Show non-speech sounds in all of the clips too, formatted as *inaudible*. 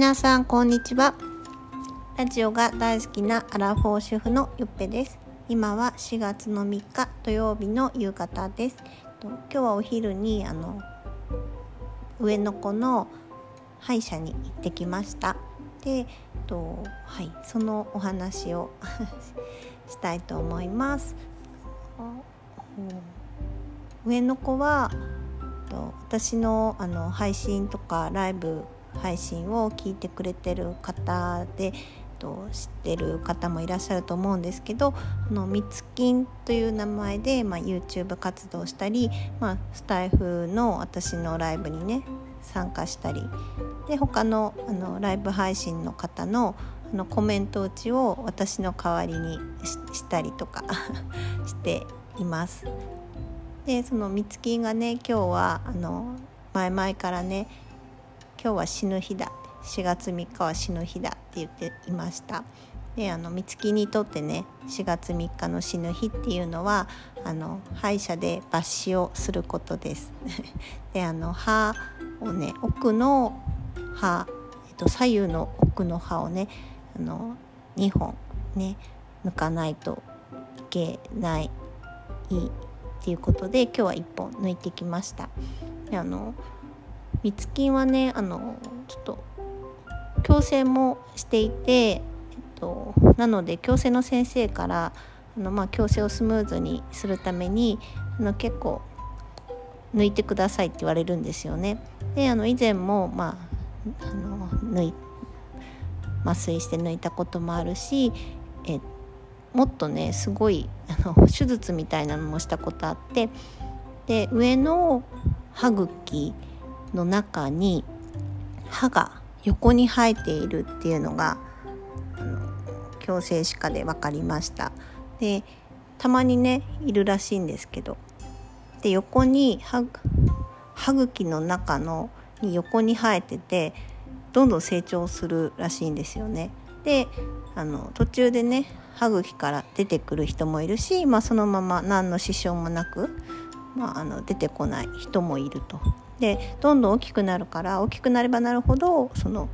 皆さんこんにちは。ラジオが大好きなアラフォー主婦のゆっぺです。今は4月の3日土曜日の夕方です。今日はお昼にあの上の子の歯医者に行ってきました。でとはいそのお話を *laughs* したいと思います。上の子は私のあの配信とかライブ配信を聞いてくれてる方でと知ってる方もいらっしゃると思うんですけどこ「のみつきん」という名前で、まあ、YouTube 活動したり、まあ、スタイフの私のライブにね参加したりで他のあのライブ配信の方のあのコメント打ちを私の代わりにしたりとか *laughs* しています。でそのみつきんがね今日はあの前々からね今日は死ぬ日だ。4月3日は死ぬ日だって言っていました。であの美月にとってね4月3日の死ぬ日っていうのはあの歯医者で抜歯をすることです。*laughs* であの歯をね奥の歯、えっと、左右の奥の歯をねあの2本ね抜かないといけないっていうことで今日は1本抜いてきました。であのみつきんはねあのちょっと矯正もしていて、えっと、なので矯正の先生からあの、まあ、矯正をスムーズにするためにあの結構抜いてくださいって言われるんですよね。であの以前も、まあ、あの抜い麻酔して抜いたこともあるしえもっとねすごいあの手術みたいなのもしたことあってで上の歯茎の中に歯が横に生えているっていうのが矯正歯科で分かりましたでたまにねいるらしいんですけどで横に歯歯茎の中のに横に生えててどんどん成長するらしいんですよね。であの途中でね歯茎から出てくる人もいるし、まあ、そのまま何の支障もなく、まあ、あの出てこない人もいると。でどんどん大きくなるから大きくなればなるほどその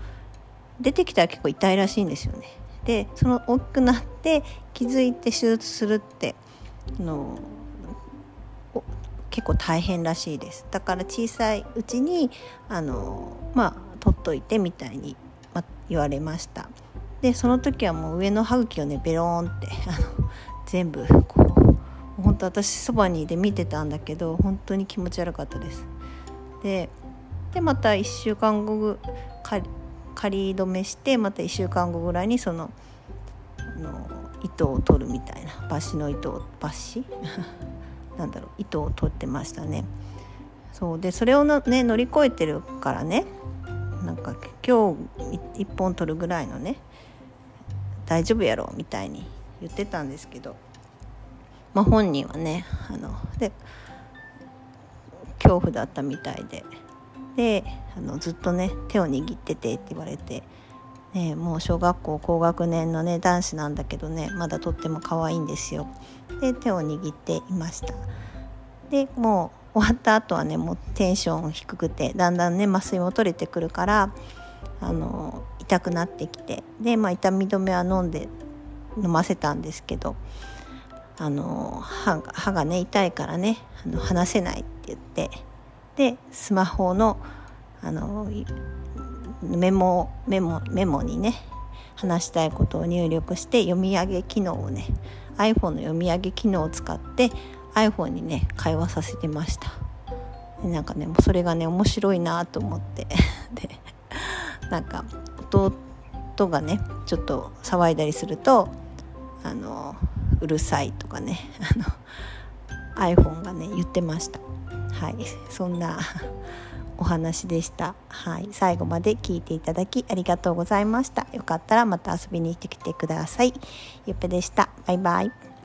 出てきたら結構痛いらしいんですよね。でその大きくなって気づいて手術するっての結構大変らしいですだから小さいうちにあのまあ取っといてみたいに、ま、言われましたでその時はもう上の歯茎をねベローンってあの全部こう当私そばにいて見てたんだけど本当に気持ち悪かったです。ででまた1週間後仮止めしてまた1週間後ぐらいにそのの糸を取るみたいな抜歯の糸を抜歯 *laughs* なんだろう糸を取ってましたね。そうでそれを、ね、乗り越えてるからねなんか今日1本取るぐらいのね大丈夫やろみたいに言ってたんですけど、まあ、本人はねあので恐怖だったみたいでであのずっとね手を握っててって言われて、ね、もう小学校高学年のね男子なんだけどねまだとっても可愛いんですよ。で手を握っていました。でもう終わった後はねもうテンション低くてだんだんね麻酔も取れてくるからあの痛くなってきてで、まあ、痛み止めは飲んで飲ませたんですけどあの歯が歯がね痛いからねあの話せないって言ってでスマホのあのメモメモメモにね話したいことを入力して読み上げ機能をね iPhone の読み上げ機能を使って iPhone にね会話させてました。でなんかねそれがね面白いなと思って。*laughs* でなんか弟がねちょっと騒いだりするとあのうるさいとかね。あの iPhone がね言ってました。はい。そんな *laughs* お話でした、はい、最後まで聞いていただきありがとうございました。よかったらまた遊びに来てきてください。ゆっぺでした。バイバイ。